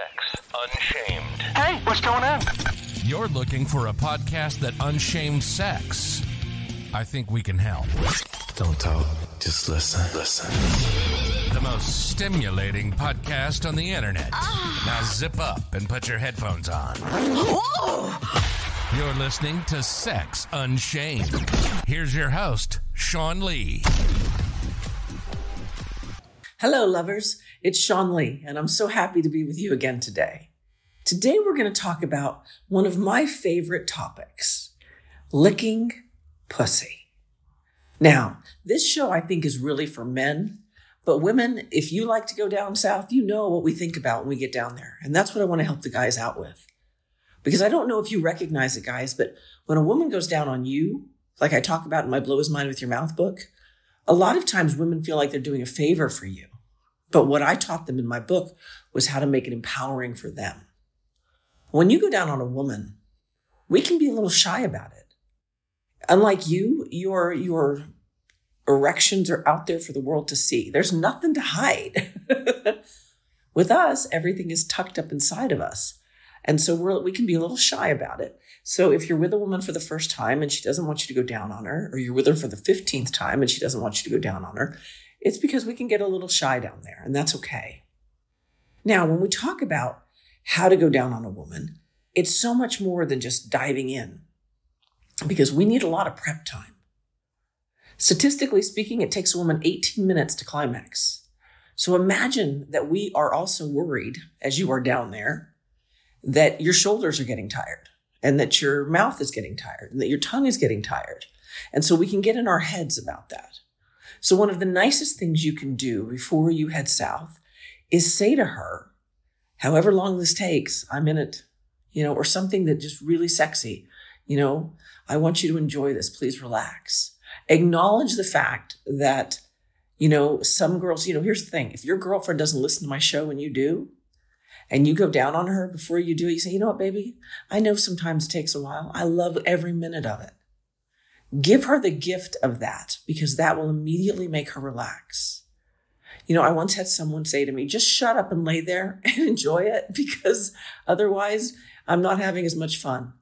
Sex Unshamed. Hey, what's going on? You're looking for a podcast that unshames sex. I think we can help. Don't talk, just listen. Listen. The most stimulating podcast on the internet. Ah. Now zip up and put your headphones on. You're listening to Sex Unshamed. Here's your host, Sean Lee. Hello, lovers. It's Sean Lee, and I'm so happy to be with you again today. Today, we're going to talk about one of my favorite topics licking pussy. Now, this show I think is really for men, but women, if you like to go down south, you know what we think about when we get down there. And that's what I want to help the guys out with. Because I don't know if you recognize it, guys, but when a woman goes down on you, like I talk about in my Blow His Mind with Your Mouth book, a lot of times women feel like they're doing a favor for you. But what I taught them in my book was how to make it empowering for them. When you go down on a woman, we can be a little shy about it. Unlike you, your, your erections are out there for the world to see. There's nothing to hide. With us, everything is tucked up inside of us. And so we're, we can be a little shy about it. So if you're with a woman for the first time and she doesn't want you to go down on her, or you're with her for the 15th time and she doesn't want you to go down on her, it's because we can get a little shy down there, and that's okay. Now, when we talk about how to go down on a woman, it's so much more than just diving in because we need a lot of prep time. Statistically speaking, it takes a woman 18 minutes to climax. So imagine that we are also worried as you are down there that your shoulders are getting tired and that your mouth is getting tired and that your tongue is getting tired. And so we can get in our heads about that. So one of the nicest things you can do before you head south is say to her, however long this takes, I'm in it, you know, or something that just really sexy, you know, I want you to enjoy this. Please relax. Acknowledge the fact that, you know, some girls, you know, here's the thing. If your girlfriend doesn't listen to my show and you do, and you go down on her before you do it, you say, you know what, baby? I know sometimes it takes a while. I love every minute of it. Give her the gift of that because that will immediately make her relax. You know, I once had someone say to me, just shut up and lay there and enjoy it because otherwise I'm not having as much fun.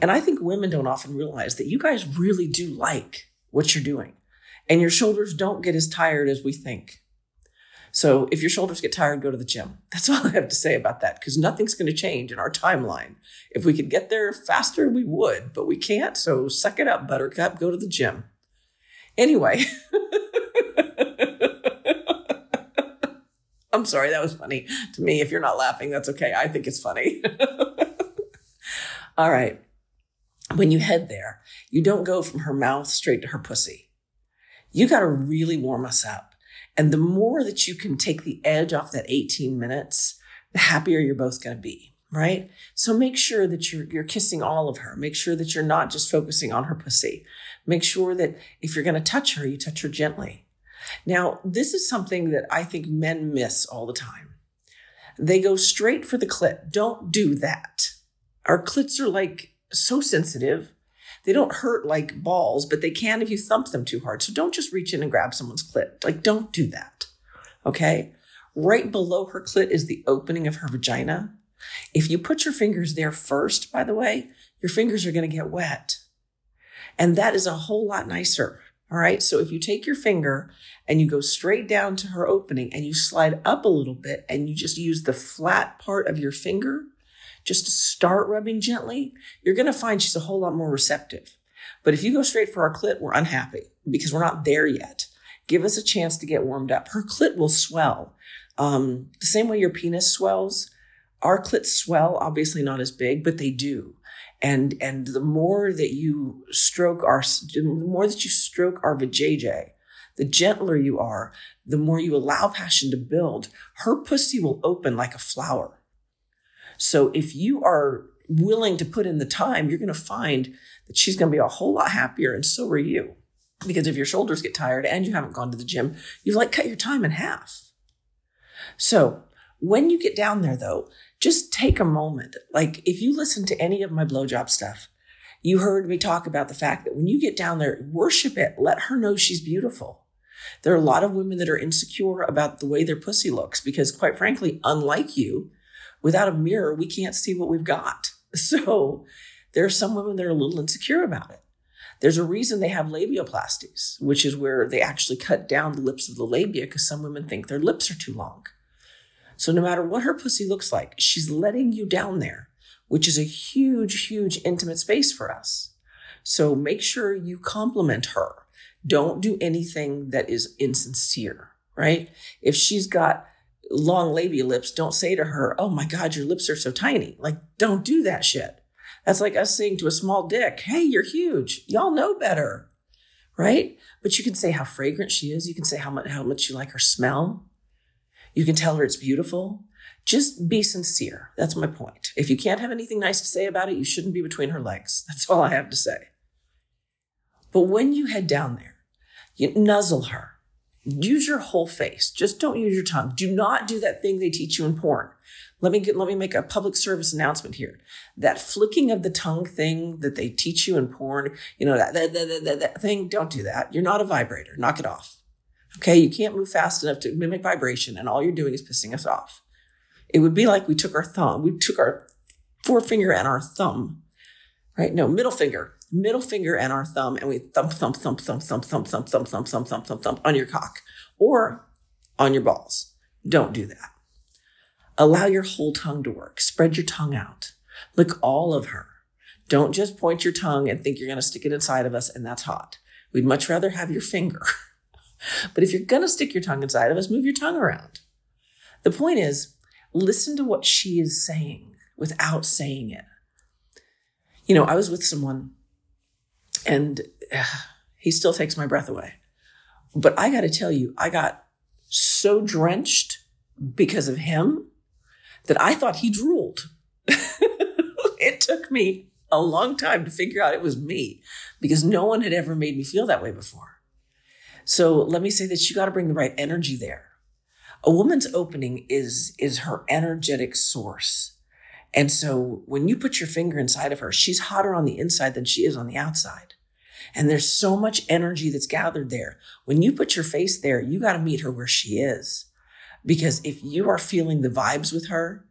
And I think women don't often realize that you guys really do like what you're doing and your shoulders don't get as tired as we think. So if your shoulders get tired, go to the gym. That's all I have to say about that because nothing's going to change in our timeline. If we could get there faster, we would, but we can't. So suck it up, buttercup, go to the gym. Anyway. I'm sorry, that was funny to me. If you're not laughing, that's okay. I think it's funny. all right. When you head there, you don't go from her mouth straight to her pussy. You got to really warm us up. And the more that you can take the edge off that 18 minutes, the happier you're both going to be, right? So make sure that you're, you're kissing all of her. Make sure that you're not just focusing on her pussy. Make sure that if you're going to touch her, you touch her gently. Now, this is something that I think men miss all the time. They go straight for the clit. Don't do that. Our clits are like so sensitive. They don't hurt like balls, but they can if you thump them too hard. So don't just reach in and grab someone's clit. Like, don't do that. Okay. Right below her clit is the opening of her vagina. If you put your fingers there first, by the way, your fingers are going to get wet. And that is a whole lot nicer. All right. So if you take your finger and you go straight down to her opening and you slide up a little bit and you just use the flat part of your finger just to start rubbing gently, you're going to find she's a whole lot more receptive. But if you go straight for our clit, we're unhappy because we're not there yet. Give us a chance to get warmed up. Her clit will swell. Um, the same way your penis swells, our clits swell, obviously not as big, but they do. And, and the more that you stroke our, the more that you stroke our vajayjay, the gentler you are, the more you allow passion to build, her pussy will open like a flower. So if you are willing to put in the time, you're going to find that she's going to be a whole lot happier, and so are you. Because if your shoulders get tired and you haven't gone to the gym, you've like cut your time in half. So when you get down there, though, just take a moment. Like if you listen to any of my blowjob stuff, you heard me talk about the fact that when you get down there, worship it. Let her know she's beautiful. There are a lot of women that are insecure about the way their pussy looks because, quite frankly, unlike you, without a mirror, we can't see what we've got. So there are some women that are a little insecure about it. There's a reason they have labioplasties, which is where they actually cut down the lips of the labia because some women think their lips are too long. So no matter what her pussy looks like, she's letting you down there, which is a huge, huge intimate space for us. So make sure you compliment her. Don't do anything that is insincere, right? If she's got long labia lips, don't say to her, Oh my God, your lips are so tiny. Like, don't do that shit. That's like us saying to a small dick, Hey, you're huge. Y'all know better. Right? But you can say how fragrant she is. You can say how much, how much you like her smell. You can tell her it's beautiful. Just be sincere. That's my point. If you can't have anything nice to say about it, you shouldn't be between her legs. That's all I have to say. But when you head down there, you nuzzle her. Use your whole face. Just don't use your tongue. Do not do that thing they teach you in porn. Let me get, let me make a public service announcement here. That flicking of the tongue thing that they teach you in porn, you know, that, that, that, that, that thing, don't do that. You're not a vibrator. Knock it off. Okay. You can't move fast enough to mimic vibration and all you're doing is pissing us off. It would be like we took our thumb, we took our forefinger and our thumb, right? No, middle finger, middle finger and our thumb, and we thump, thump, thump, thump, thump, thump, thump, thump, thump, thump, thump, thump, thump on your cock or on your balls. Don't do that. Allow your whole tongue to work. Spread your tongue out. Lick all of her. Don't just point your tongue and think you're going to stick it inside of us and that's hot. We'd much rather have your finger. but if you're going to stick your tongue inside of us, move your tongue around. The point is, listen to what she is saying without saying it. You know, I was with someone and uh, he still takes my breath away. But I got to tell you, I got so drenched because of him that I thought he drooled. it took me a long time to figure out it was me because no one had ever made me feel that way before. So let me say that you got to bring the right energy there. A woman's opening is is her energetic source. And so when you put your finger inside of her, she's hotter on the inside than she is on the outside. And there's so much energy that's gathered there. When you put your face there, you got to meet her where she is. Because if you are feeling the vibes with her,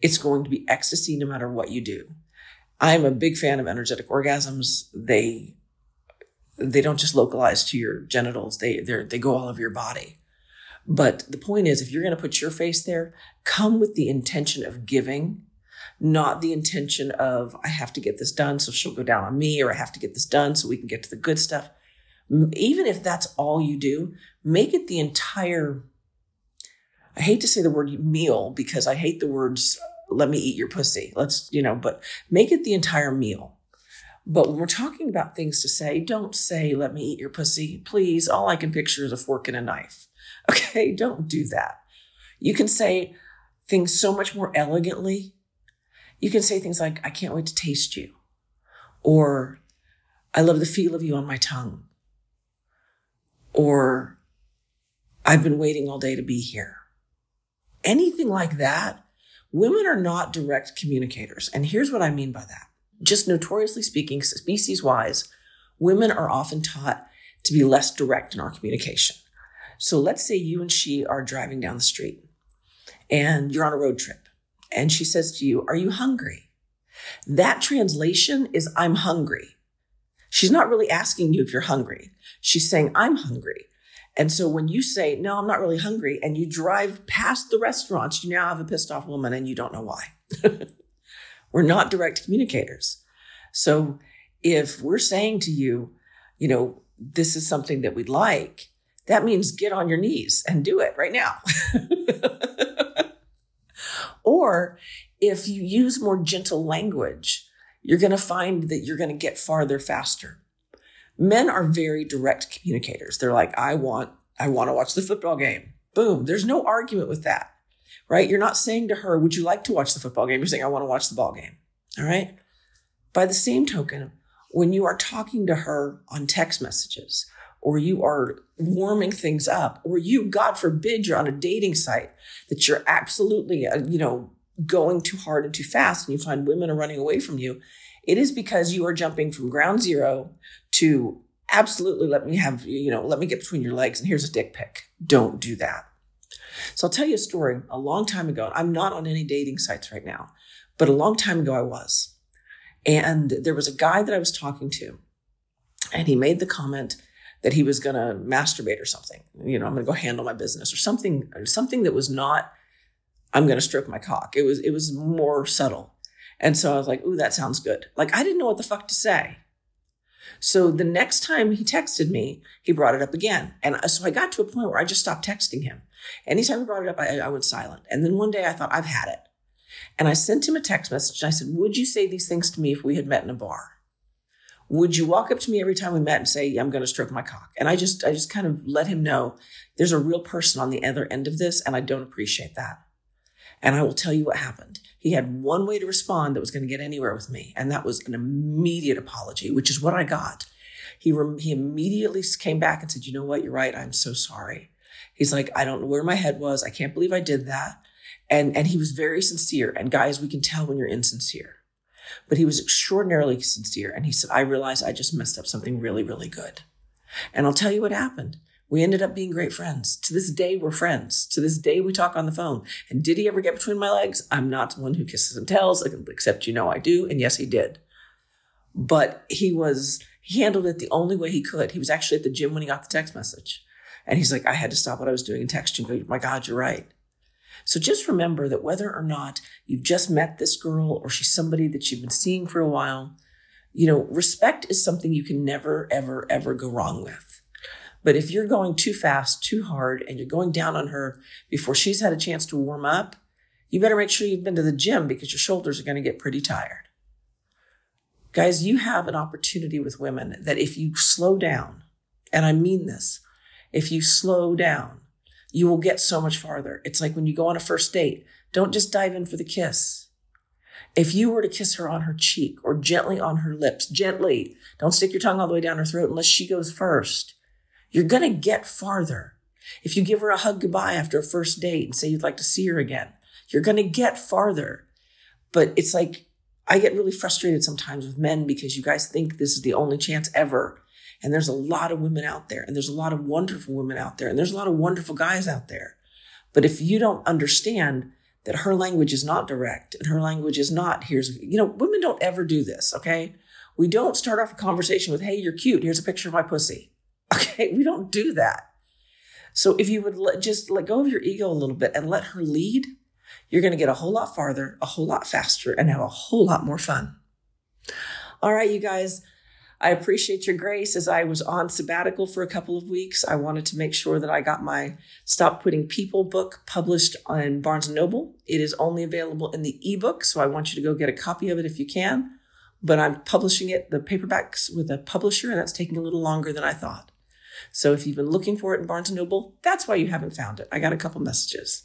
it's going to be ecstasy no matter what you do. I'm a big fan of energetic orgasms. They they don't just localize to your genitals. They they they go all over your body. But the point is if you're going to put your face there, come with the intention of giving not the intention of, I have to get this done so she'll go down on me, or I have to get this done so we can get to the good stuff. Even if that's all you do, make it the entire, I hate to say the word meal because I hate the words, let me eat your pussy. Let's, you know, but make it the entire meal. But when we're talking about things to say, don't say, let me eat your pussy. Please, all I can picture is a fork and a knife. Okay, don't do that. You can say things so much more elegantly you can say things like, I can't wait to taste you, or I love the feel of you on my tongue, or I've been waiting all day to be here. Anything like that. Women are not direct communicators. And here's what I mean by that. Just notoriously speaking, species wise, women are often taught to be less direct in our communication. So let's say you and she are driving down the street and you're on a road trip and she says to you, Are you hungry? That translation is I'm hungry. She's not really asking you if you're hungry. She's saying, I'm hungry. And so when you say, No, I'm not really hungry, and you drive past the restaurants, you now have a pissed off woman and you don't know why. we're not direct communicators. So if we're saying to you, you know, this is something that we'd like, that means get on your knees and do it right now. Or if you use more gentle language, you're going to find that you're going to get farther faster. Men are very direct communicators. They're like, I want, I want to watch the football game. Boom. There's no argument with that, right? You're not saying to her, would you like to watch the football game? You're saying, I want to watch the ball game. All right. By the same token, when you are talking to her on text messages, or you are warming things up, or you, God forbid, you're on a dating site that you're absolutely, uh, you know, going too hard and too fast, and you find women are running away from you, it is because you are jumping from ground zero to absolutely let me have, you know, let me get between your legs and here's a dick pic. Don't do that. So I'll tell you a story. A long time ago, I'm not on any dating sites right now, but a long time ago I was. And there was a guy that I was talking to, and he made the comment that he was going to masturbate or something. You know, I'm going to go handle my business or something, something that was not, I'm going to stroke my cock. It was, it was more subtle. And so I was like, ooh, that sounds good. Like I didn't know what the fuck to say. So the next time he texted me, he brought it up again. And so I got to a point where I just stopped texting him. Anytime he brought it up, I, I went silent. And then one day I thought, I've had it. And I sent him a text message. I said, Would you say these things to me if we had met in a bar? Would you walk up to me every time we met and say, I'm going to stroke my cock? And I just, I just kind of let him know there's a real person on the other end of this, and I don't appreciate that. And I will tell you what happened. He had one way to respond that was going to get anywhere with me, and that was an immediate apology, which is what I got. He, he immediately came back and said, You know what? You're right. I'm so sorry. He's like, I don't know where my head was. I can't believe I did that. And, and he was very sincere. And guys, we can tell when you're insincere. But he was extraordinarily sincere. And he said, I realized I just messed up something really, really good. And I'll tell you what happened. We ended up being great friends. To this day, we're friends. To this day, we talk on the phone. And did he ever get between my legs? I'm not the one who kisses and tells, except you know I do. And yes, he did. But he was, he handled it the only way he could. He was actually at the gym when he got the text message. And he's like, I had to stop what I was doing and text you. My God, you're right. So just remember that whether or not you've just met this girl or she's somebody that you've been seeing for a while, you know, respect is something you can never, ever, ever go wrong with. But if you're going too fast, too hard, and you're going down on her before she's had a chance to warm up, you better make sure you've been to the gym because your shoulders are going to get pretty tired. Guys, you have an opportunity with women that if you slow down, and I mean this, if you slow down, you will get so much farther. It's like when you go on a first date, don't just dive in for the kiss. If you were to kiss her on her cheek or gently on her lips, gently, don't stick your tongue all the way down her throat unless she goes first. You're going to get farther. If you give her a hug goodbye after a first date and say you'd like to see her again, you're going to get farther. But it's like, I get really frustrated sometimes with men because you guys think this is the only chance ever. And there's a lot of women out there, and there's a lot of wonderful women out there, and there's a lot of wonderful guys out there. But if you don't understand that her language is not direct and her language is not, here's, you know, women don't ever do this, okay? We don't start off a conversation with, hey, you're cute. Here's a picture of my pussy. Okay. We don't do that. So if you would let, just let go of your ego a little bit and let her lead, you're going to get a whole lot farther, a whole lot faster, and have a whole lot more fun. All right, you guys. I appreciate your grace as I was on sabbatical for a couple of weeks. I wanted to make sure that I got my Stop Quitting People book published on Barnes & Noble. It is only available in the ebook, so I want you to go get a copy of it if you can. But I'm publishing it, the paperbacks, with a publisher, and that's taking a little longer than I thought. So if you've been looking for it in Barnes & Noble, that's why you haven't found it. I got a couple messages.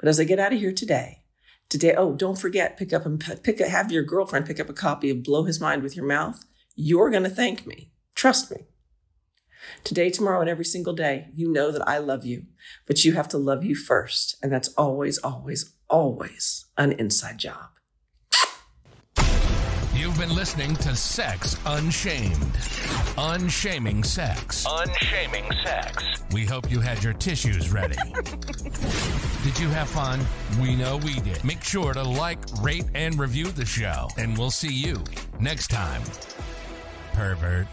But as I get out of here today, today, oh, don't forget, pick up and pick, have your girlfriend pick up a copy of Blow His Mind with Your Mouth you're going to thank me. Trust me. Today, tomorrow, and every single day, you know that I love you, but you have to love you first. And that's always, always, always an inside job. You've been listening to Sex Unshamed. Unshaming sex. Unshaming sex. We hope you had your tissues ready. did you have fun? We know we did. Make sure to like, rate, and review the show, and we'll see you next time pervert.